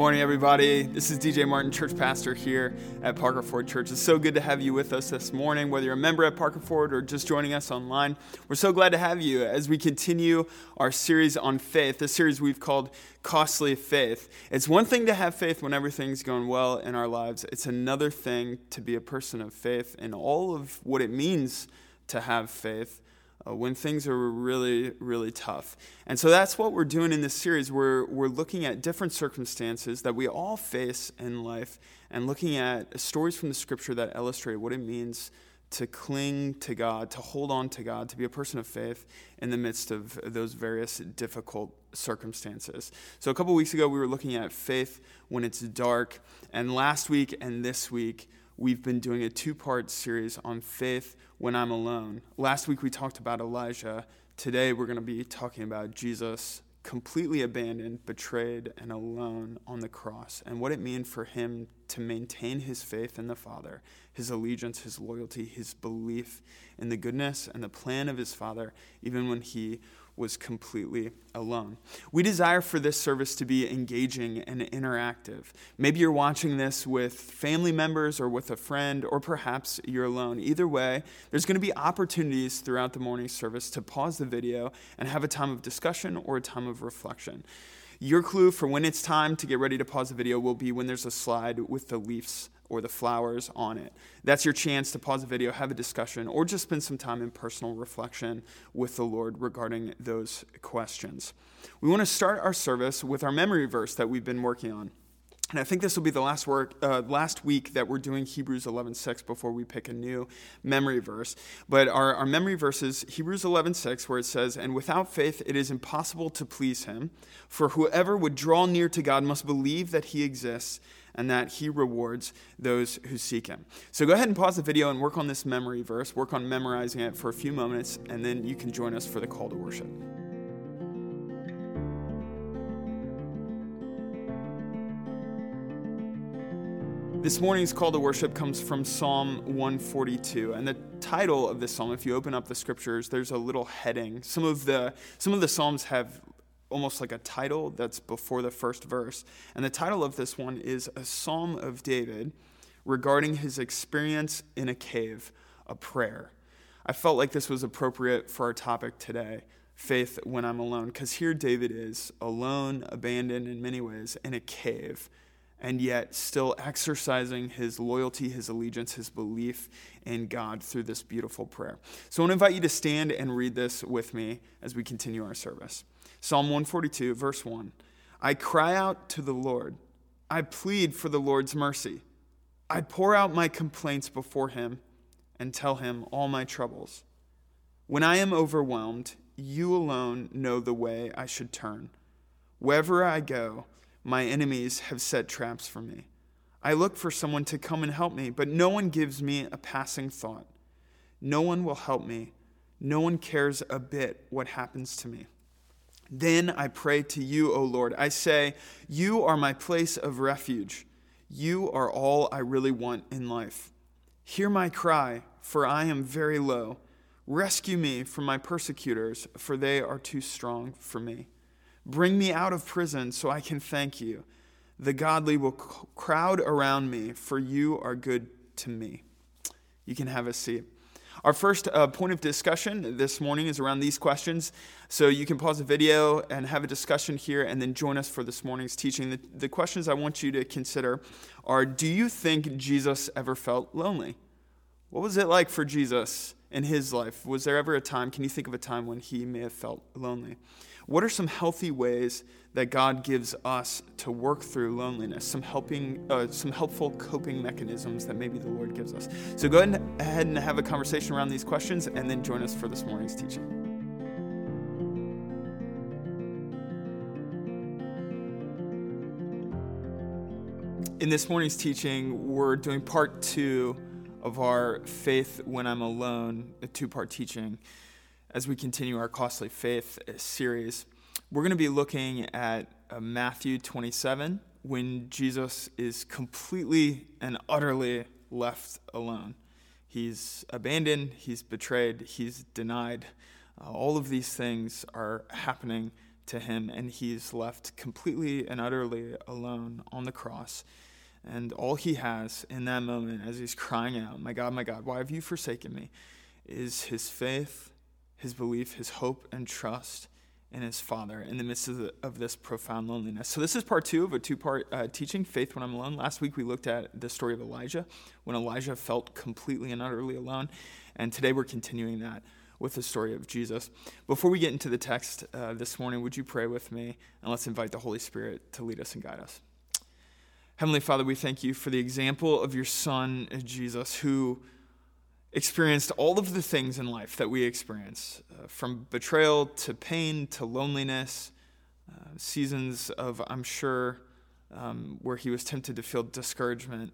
morning, everybody. This is DJ Martin, church pastor here at Parker Ford Church. It's so good to have you with us this morning, whether you're a member at Parker Ford or just joining us online. We're so glad to have you as we continue our series on faith, the series we've called Costly Faith. It's one thing to have faith when everything's going well in our lives, it's another thing to be a person of faith and all of what it means to have faith uh, when things are really, really tough. And so that's what we're doing in this series. We're, we're looking at different circumstances that we all face in life and looking at stories from the scripture that illustrate what it means to cling to God, to hold on to God, to be a person of faith in the midst of those various difficult circumstances. So, a couple weeks ago, we were looking at faith when it's dark. And last week and this week, we've been doing a two part series on faith when I'm alone. Last week we talked about Elijah. Today we're going to be talking about Jesus completely abandoned, betrayed, and alone on the cross, and what it meant for him to maintain his faith in the Father, his allegiance, his loyalty, his belief in the goodness and the plan of his Father, even when he was completely alone. We desire for this service to be engaging and interactive. Maybe you're watching this with family members or with a friend, or perhaps you're alone. Either way, there's going to be opportunities throughout the morning service to pause the video and have a time of discussion or a time of reflection. Your clue for when it's time to get ready to pause the video will be when there's a slide with the Leafs or the flowers on it. That's your chance to pause the video, have a discussion, or just spend some time in personal reflection with the Lord regarding those questions. We want to start our service with our memory verse that we've been working on. And I think this will be the last work, uh, last week that we're doing Hebrews 11:6 before we pick a new memory verse. But our, our memory verse is Hebrews 11:6, where it says, "And without faith it is impossible to please Him, for whoever would draw near to God must believe that He exists and that he rewards those who seek him. So go ahead and pause the video and work on this memory verse, work on memorizing it for a few moments, and then you can join us for the call to worship. This morning's call to worship comes from Psalm 142. And the title of this psalm, if you open up the scriptures, there's a little heading. Some of the, some of the psalms have almost like a title that's before the first verse. And the title of this one is A Psalm of David regarding his experience in a cave, a prayer. I felt like this was appropriate for our topic today faith when I'm alone. Because here David is alone, abandoned in many ways, in a cave, and yet still exercising his loyalty, his allegiance, his belief in God through this beautiful prayer. So I want to invite you to stand and read this with me as we continue our service. Psalm 142, verse 1. I cry out to the Lord. I plead for the Lord's mercy. I pour out my complaints before him and tell him all my troubles. When I am overwhelmed, you alone know the way I should turn. Wherever I go, my enemies have set traps for me. I look for someone to come and help me, but no one gives me a passing thought. No one will help me. No one cares a bit what happens to me. Then I pray to you, O Lord. I say, You are my place of refuge. You are all I really want in life. Hear my cry, for I am very low. Rescue me from my persecutors, for they are too strong for me. Bring me out of prison so I can thank you. The godly will crowd around me, for you are good to me. You can have a seat. Our first uh, point of discussion this morning is around these questions. So you can pause the video and have a discussion here and then join us for this morning's teaching. The, the questions I want you to consider are Do you think Jesus ever felt lonely? What was it like for Jesus in his life? Was there ever a time, can you think of a time when he may have felt lonely? What are some healthy ways that God gives us to work through loneliness? Some helping, uh, some helpful coping mechanisms that maybe the Lord gives us. So go ahead and have a conversation around these questions, and then join us for this morning's teaching. In this morning's teaching, we're doing part two of our Faith When I'm Alone, a two part teaching as we continue our Costly Faith series. We're going to be looking at uh, Matthew 27 when Jesus is completely and utterly left alone. He's abandoned, he's betrayed, he's denied. Uh, all of these things are happening to him, and he's left completely and utterly alone on the cross. And all he has in that moment, as he's crying out, My God, my God, why have you forsaken me? is his faith, his belief, his hope, and trust in his Father in the midst of, the, of this profound loneliness. So, this is part two of a two part uh, teaching, Faith When I'm Alone. Last week we looked at the story of Elijah, when Elijah felt completely and utterly alone. And today we're continuing that with the story of Jesus. Before we get into the text uh, this morning, would you pray with me? And let's invite the Holy Spirit to lead us and guide us. Heavenly Father, we thank you for the example of your Son, Jesus, who experienced all of the things in life that we experience uh, from betrayal to pain to loneliness, uh, seasons of, I'm sure, um, where he was tempted to feel discouragement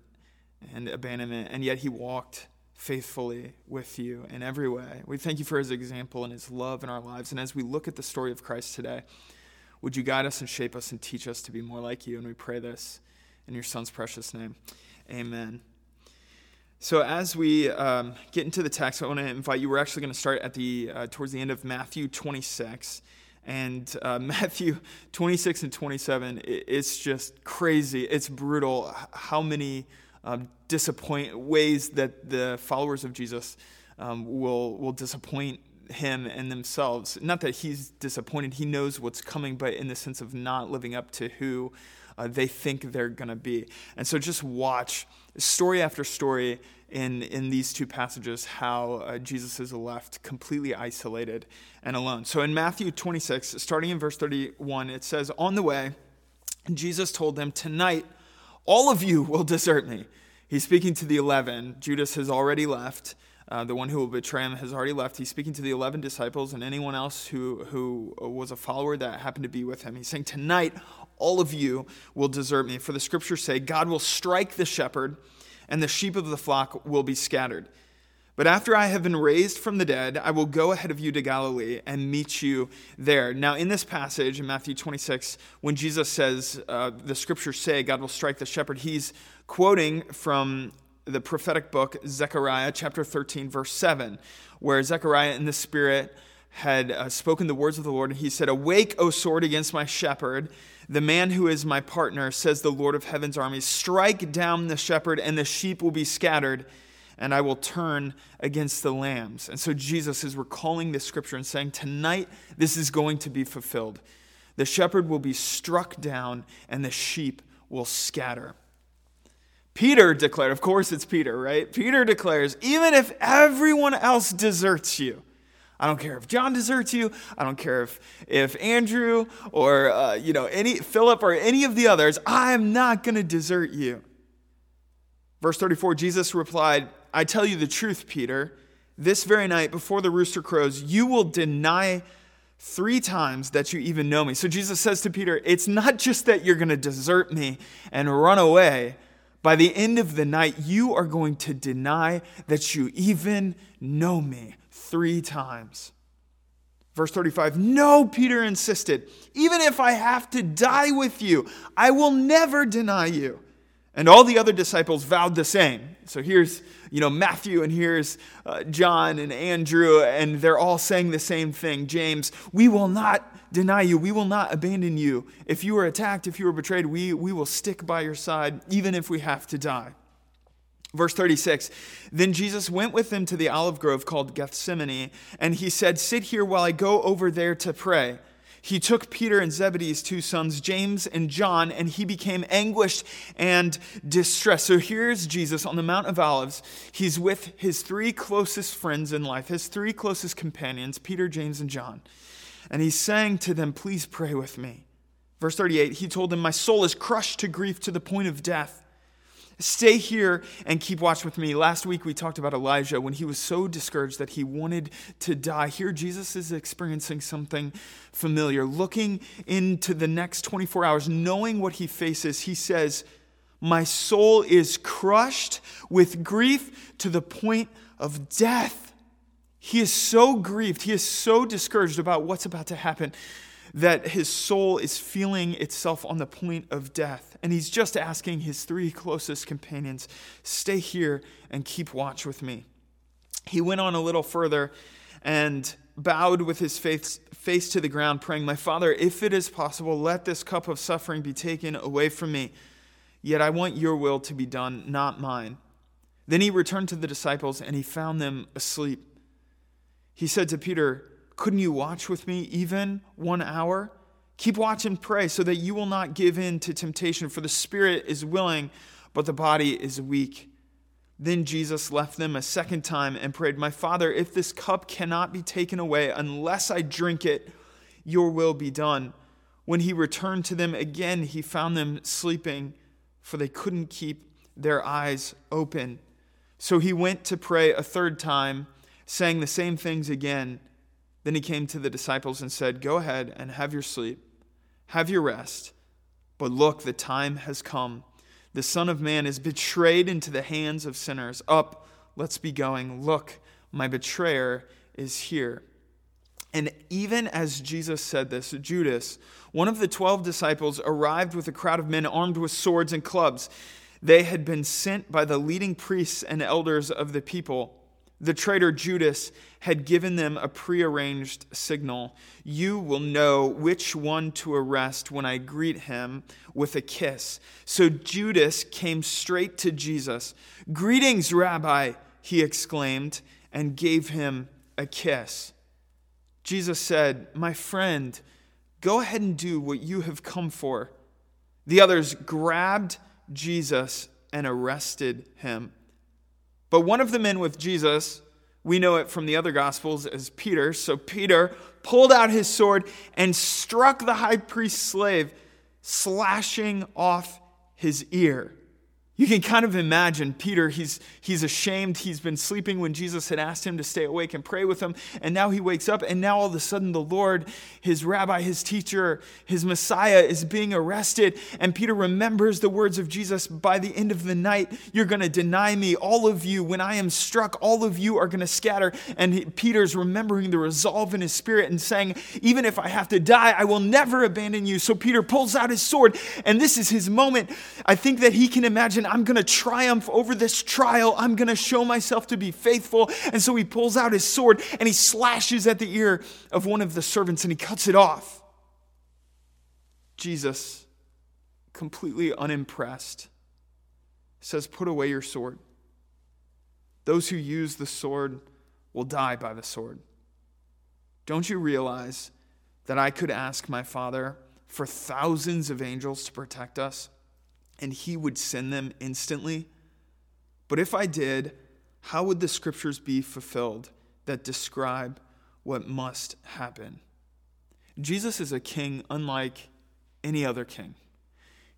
and abandonment, and yet he walked faithfully with you in every way. We thank you for his example and his love in our lives. And as we look at the story of Christ today, would you guide us and shape us and teach us to be more like you? And we pray this in your son's precious name. Amen. So as we um, get into the text, I want to invite you. We're actually going to start at the uh, towards the end of Matthew 26, and uh, Matthew 26 and 27. It's just crazy. It's brutal. How many um, disappoint ways that the followers of Jesus um, will will disappoint him and themselves. Not that he's disappointed; he knows what's coming, but in the sense of not living up to who uh, they think they're going to be. And so just watch story after story in, in these two passages how uh, Jesus is left completely isolated and alone. So in Matthew 26, starting in verse 31, it says, On the way, Jesus told them, Tonight, all of you will desert me. He's speaking to the eleven. Judas has already left. Uh, the one who will betray him has already left. He's speaking to the 11 disciples and anyone else who, who was a follower that happened to be with him. He's saying, Tonight, all of you will desert me. For the scriptures say, God will strike the shepherd, and the sheep of the flock will be scattered. But after I have been raised from the dead, I will go ahead of you to Galilee and meet you there. Now, in this passage in Matthew 26, when Jesus says, uh, the scriptures say God will strike the shepherd, he's quoting from the prophetic book, Zechariah chapter 13, verse 7, where Zechariah in the Spirit had uh, spoken the words of the Lord, and he said, Awake, O sword, against my shepherd the man who is my partner, says the Lord of heaven's armies, strike down the shepherd, and the sheep will be scattered, and I will turn against the lambs. And so Jesus is recalling this scripture and saying, Tonight this is going to be fulfilled. The shepherd will be struck down, and the sheep will scatter. Peter declared, of course it's Peter, right? Peter declares, even if everyone else deserts you, I don't care if John deserts you. I don't care if, if Andrew or uh, you know any Philip or any of the others. I am not going to desert you. Verse 34 Jesus replied, I tell you the truth, Peter. This very night before the rooster crows, you will deny three times that you even know me. So Jesus says to Peter, It's not just that you're going to desert me and run away. By the end of the night, you are going to deny that you even know me three times. Verse 35 No, Peter insisted, even if I have to die with you, I will never deny you. And all the other disciples vowed the same. So here's, you know, Matthew and here's uh, John and Andrew, and they're all saying the same thing. James, we will not deny you. We will not abandon you. If you are attacked, if you are betrayed, we, we will stick by your side, even if we have to die. Verse 36 Then Jesus went with them to the olive grove called Gethsemane, and he said, Sit here while I go over there to pray. He took Peter and Zebedee's two sons, James and John, and he became anguished and distressed. So here's Jesus on the Mount of Olives. He's with his three closest friends in life, his three closest companions, Peter, James, and John. And he's saying to them, Please pray with me. Verse 38 He told them, My soul is crushed to grief to the point of death. Stay here and keep watch with me. Last week we talked about Elijah when he was so discouraged that he wanted to die. Here Jesus is experiencing something familiar. Looking into the next 24 hours, knowing what he faces, he says, My soul is crushed with grief to the point of death. He is so grieved, he is so discouraged about what's about to happen that his soul is feeling itself on the point of death. And he's just asking his three closest companions, Stay here and keep watch with me. He went on a little further and bowed with his face, face to the ground, praying, My Father, if it is possible, let this cup of suffering be taken away from me. Yet I want your will to be done, not mine. Then he returned to the disciples, and he found them asleep. He said to Peter, Couldn't you watch with me even one hour? Keep watch and pray so that you will not give in to temptation, for the spirit is willing, but the body is weak. Then Jesus left them a second time and prayed, My Father, if this cup cannot be taken away unless I drink it, your will be done. When he returned to them again, he found them sleeping, for they couldn't keep their eyes open. So he went to pray a third time, saying the same things again. Then he came to the disciples and said, Go ahead and have your sleep, have your rest. But look, the time has come the Son of Man is betrayed into the hands of sinners. Up, let's be going. Look, my betrayer is here. And even as Jesus said this, Judas, one of the twelve disciples, arrived with a crowd of men armed with swords and clubs. They had been sent by the leading priests and elders of the people. The traitor Judas had given them a prearranged signal. You will know which one to arrest when I greet him with a kiss. So Judas came straight to Jesus. Greetings, Rabbi, he exclaimed, and gave him a kiss. Jesus said, My friend, go ahead and do what you have come for. The others grabbed Jesus and arrested him. But one of the men with Jesus, we know it from the other Gospels as Peter. So Peter pulled out his sword and struck the high priest's slave, slashing off his ear. You can kind of imagine Peter, he's, he's ashamed. He's been sleeping when Jesus had asked him to stay awake and pray with him. And now he wakes up, and now all of a sudden, the Lord, his rabbi, his teacher, his Messiah, is being arrested. And Peter remembers the words of Jesus By the end of the night, you're going to deny me. All of you, when I am struck, all of you are going to scatter. And he, Peter's remembering the resolve in his spirit and saying, Even if I have to die, I will never abandon you. So Peter pulls out his sword, and this is his moment. I think that he can imagine I'm going to triumph over this trial. I'm going to show myself to be faithful. And so he pulls out his sword and he slashes at the ear of one of the servants and he cuts it off. Jesus, completely unimpressed, says, Put away your sword. Those who use the sword will die by the sword. Don't you realize that I could ask my Father for thousands of angels to protect us? And he would send them instantly. But if I did, how would the scriptures be fulfilled that describe what must happen? Jesus is a king unlike any other king.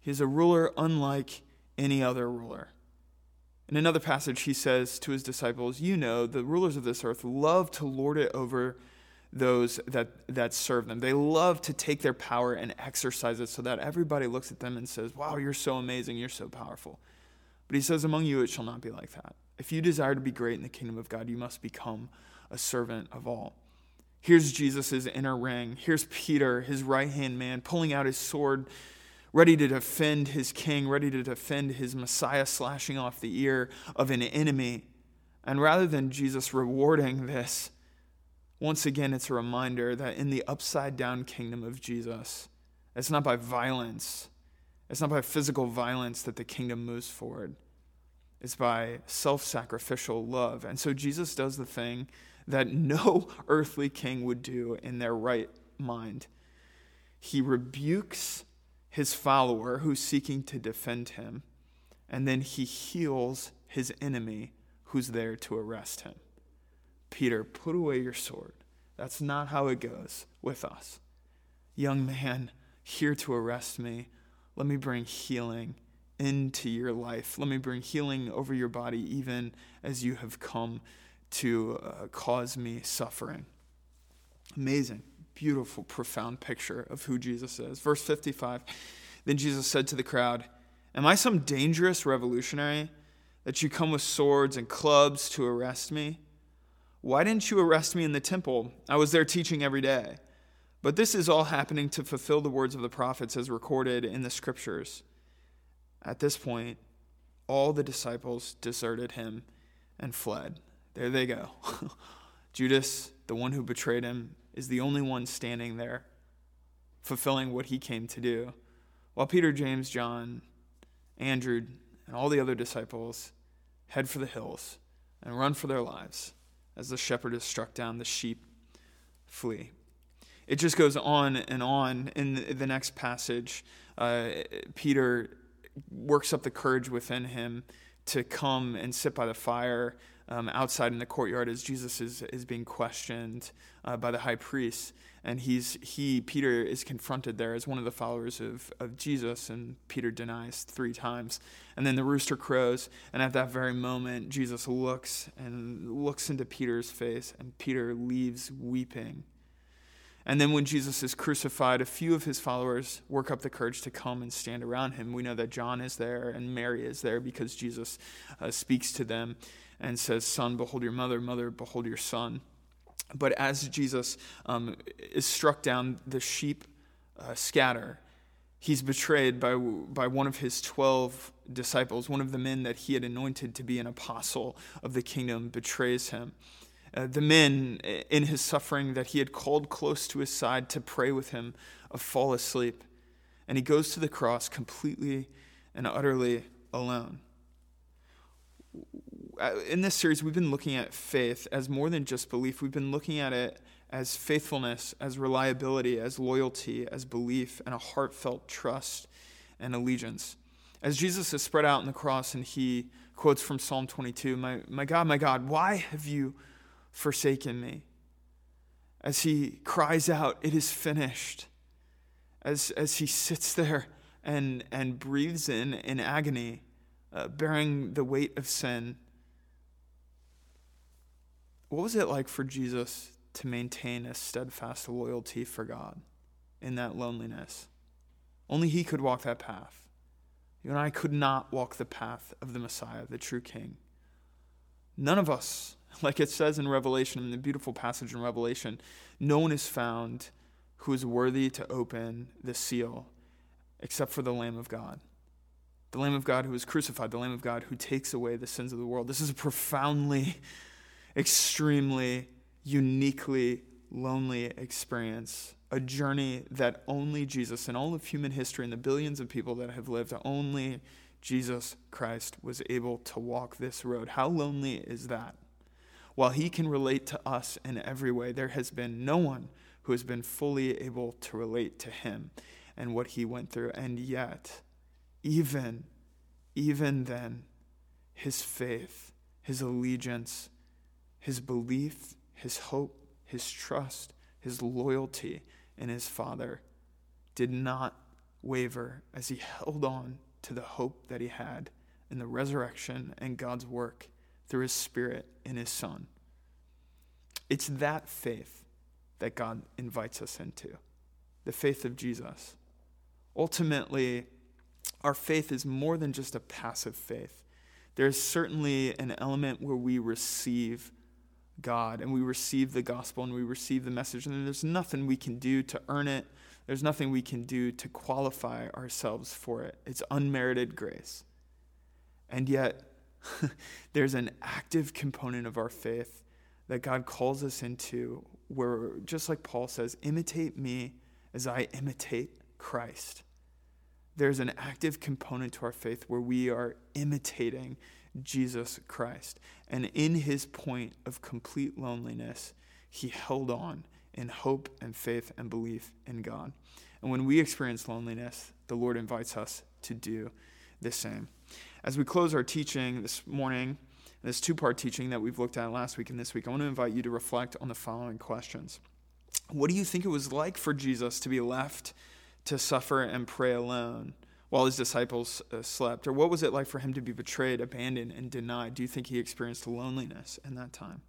He is a ruler unlike any other ruler. In another passage, he says to his disciples, You know, the rulers of this earth love to lord it over those that, that serve them. They love to take their power and exercise it so that everybody looks at them and says, Wow, you're so amazing, you're so powerful. But he says, Among you it shall not be like that. If you desire to be great in the kingdom of God, you must become a servant of all. Here's Jesus' inner ring. Here's Peter, his right hand man, pulling out his sword, ready to defend his king, ready to defend his Messiah, slashing off the ear of an enemy. And rather than Jesus rewarding this, once again, it's a reminder that in the upside down kingdom of Jesus, it's not by violence, it's not by physical violence that the kingdom moves forward. It's by self sacrificial love. And so Jesus does the thing that no earthly king would do in their right mind. He rebukes his follower who's seeking to defend him, and then he heals his enemy who's there to arrest him. Peter, put away your sword. That's not how it goes with us. Young man, here to arrest me, let me bring healing into your life. Let me bring healing over your body, even as you have come to uh, cause me suffering. Amazing, beautiful, profound picture of who Jesus is. Verse 55 Then Jesus said to the crowd, Am I some dangerous revolutionary that you come with swords and clubs to arrest me? Why didn't you arrest me in the temple? I was there teaching every day. But this is all happening to fulfill the words of the prophets as recorded in the scriptures. At this point, all the disciples deserted him and fled. There they go. Judas, the one who betrayed him, is the only one standing there, fulfilling what he came to do, while Peter, James, John, Andrew, and all the other disciples head for the hills and run for their lives as the shepherd is struck down, the sheep flee. It just goes on and on. In the next passage, uh, Peter works up the courage within him to come and sit by the fire um, outside in the courtyard as Jesus is, is being questioned uh, by the high priest. And he's, he, Peter, is confronted there as one of the followers of, of Jesus, and Peter denies three times. And then the rooster crows, and at that very moment, Jesus looks and looks into Peter's face, and Peter leaves weeping. And then when Jesus is crucified, a few of his followers work up the courage to come and stand around him. We know that John is there and Mary is there because Jesus uh, speaks to them and says, Son, behold your mother, mother, behold your son. But as Jesus um, is struck down, the sheep uh, scatter. He's betrayed by, by one of his 12 disciples, one of the men that he had anointed to be an apostle of the kingdom, betrays him. Uh, the men in his suffering that he had called close to his side to pray with him uh, fall asleep. And he goes to the cross completely and utterly alone. Uh, in this series, we've been looking at faith as more than just belief. We've been looking at it as faithfulness, as reliability, as loyalty, as belief, and a heartfelt trust and allegiance. As Jesus is spread out on the cross and he quotes from Psalm 22 My, my God, my God, why have you forsaken me? As he cries out, It is finished. As, as he sits there and, and breathes in in agony, uh, bearing the weight of sin what was it like for Jesus to maintain a steadfast loyalty for God in that loneliness? Only He could walk that path. You and I could not walk the path of the Messiah, the true King. None of us, like it says in Revelation, in the beautiful passage in Revelation, no one is found who is worthy to open the seal except for the Lamb of God. The Lamb of God who is crucified, the Lamb of God who takes away the sins of the world. This is a profoundly extremely, uniquely lonely experience, a journey that only Jesus, in all of human history and the billions of people that have lived, only Jesus Christ was able to walk this road. How lonely is that? While he can relate to us in every way, there has been no one who has been fully able to relate to him and what he went through. And yet, even, even then, his faith, his allegiance, his belief, his hope, his trust, his loyalty in his Father did not waver as he held on to the hope that he had in the resurrection and God's work through his Spirit in his Son. It's that faith that God invites us into the faith of Jesus. Ultimately, our faith is more than just a passive faith. There's certainly an element where we receive God and we receive the gospel and we receive the message, and there's nothing we can do to earn it. There's nothing we can do to qualify ourselves for it. It's unmerited grace. And yet, there's an active component of our faith that God calls us into where, just like Paul says, imitate me as I imitate Christ. There's an active component to our faith where we are imitating Jesus Christ. And in his point of complete loneliness, he held on in hope and faith and belief in God. And when we experience loneliness, the Lord invites us to do the same. As we close our teaching this morning, this two part teaching that we've looked at last week and this week, I want to invite you to reflect on the following questions. What do you think it was like for Jesus to be left to suffer and pray alone? While his disciples uh, slept? Or what was it like for him to be betrayed, abandoned, and denied? Do you think he experienced loneliness in that time?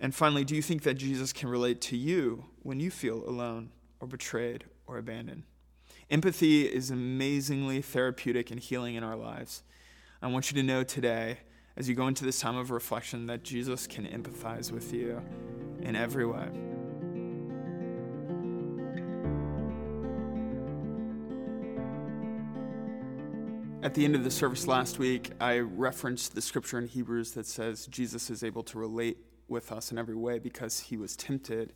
And finally, do you think that Jesus can relate to you when you feel alone or betrayed or abandoned? Empathy is amazingly therapeutic and healing in our lives. I want you to know today, as you go into this time of reflection, that Jesus can empathize with you in every way. At the end of the service last week, I referenced the scripture in Hebrews that says Jesus is able to relate with us in every way because he was tempted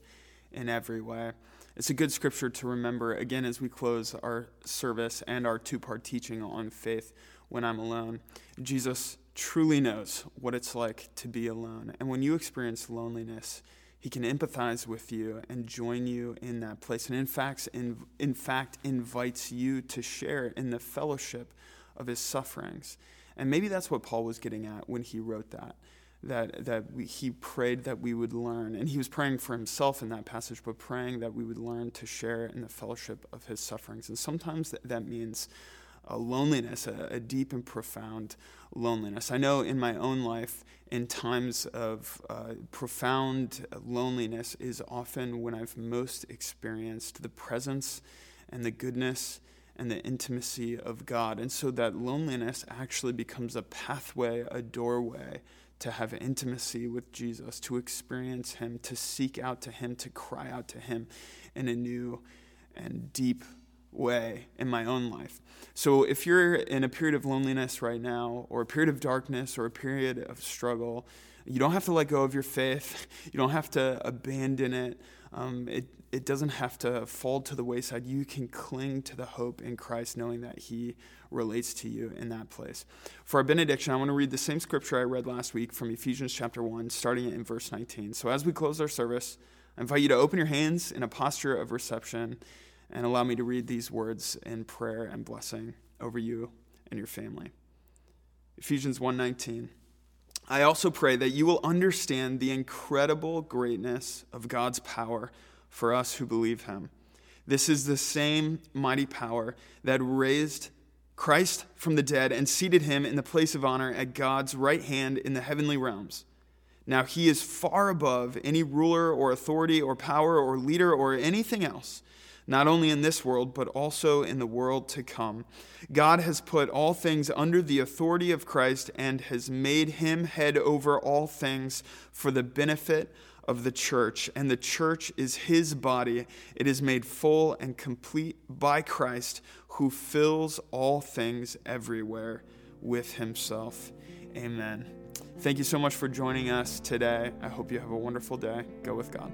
in every way. It's a good scripture to remember again as we close our service and our two part teaching on faith when I'm alone. Jesus truly knows what it's like to be alone. And when you experience loneliness, he can empathize with you and join you in that place. And in fact, in, in fact, invites you to share in the fellowship of his sufferings. And maybe that's what Paul was getting at when he wrote that. That, that we, he prayed that we would learn. And he was praying for himself in that passage, but praying that we would learn to share in the fellowship of his sufferings. And sometimes that, that means a loneliness, a, a, deep and profound loneliness. I know in my own life, in times of uh, profound loneliness, is often when I've most experienced the presence and the goodness and the intimacy of God. And so that loneliness actually becomes a pathway, a doorway to have intimacy with Jesus, to experience Him, to seek out to Him, to cry out to Him in a new and deep way in my own life. So if you're in a period of loneliness right now, or a period of darkness, or a period of struggle, you don't have to let go of your faith. You don't have to abandon it. Um, it, it doesn't have to fall to the wayside. You can cling to the hope in Christ, knowing that He relates to you in that place. For our benediction, I want to read the same scripture I read last week from Ephesians chapter 1, starting in verse 19. So as we close our service, I invite you to open your hands in a posture of reception and allow me to read these words in prayer and blessing over you and your family. Ephesians 1:19 I also pray that you will understand the incredible greatness of God's power for us who believe him. This is the same mighty power that raised Christ from the dead and seated him in the place of honor at God's right hand in the heavenly realms. Now he is far above any ruler or authority or power or leader or anything else not only in this world, but also in the world to come. God has put all things under the authority of Christ and has made him head over all things for the benefit of the church. And the church is his body. It is made full and complete by Christ, who fills all things everywhere with himself. Amen. Thank you so much for joining us today. I hope you have a wonderful day. Go with God.